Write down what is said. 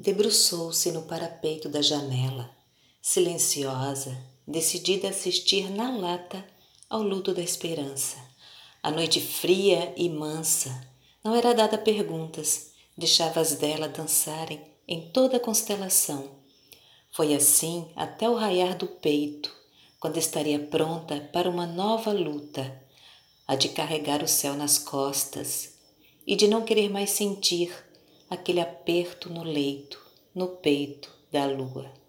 Debruçou-se no parapeito da janela, silenciosa, decidida a assistir na lata ao luto da esperança. A noite fria e mansa não era dada perguntas, deixava as dela dançarem em toda a constelação. Foi assim até o raiar do peito, quando estaria pronta para uma nova luta, a de carregar o céu nas costas e de não querer mais sentir aquele aperto no leito, no peito da lua.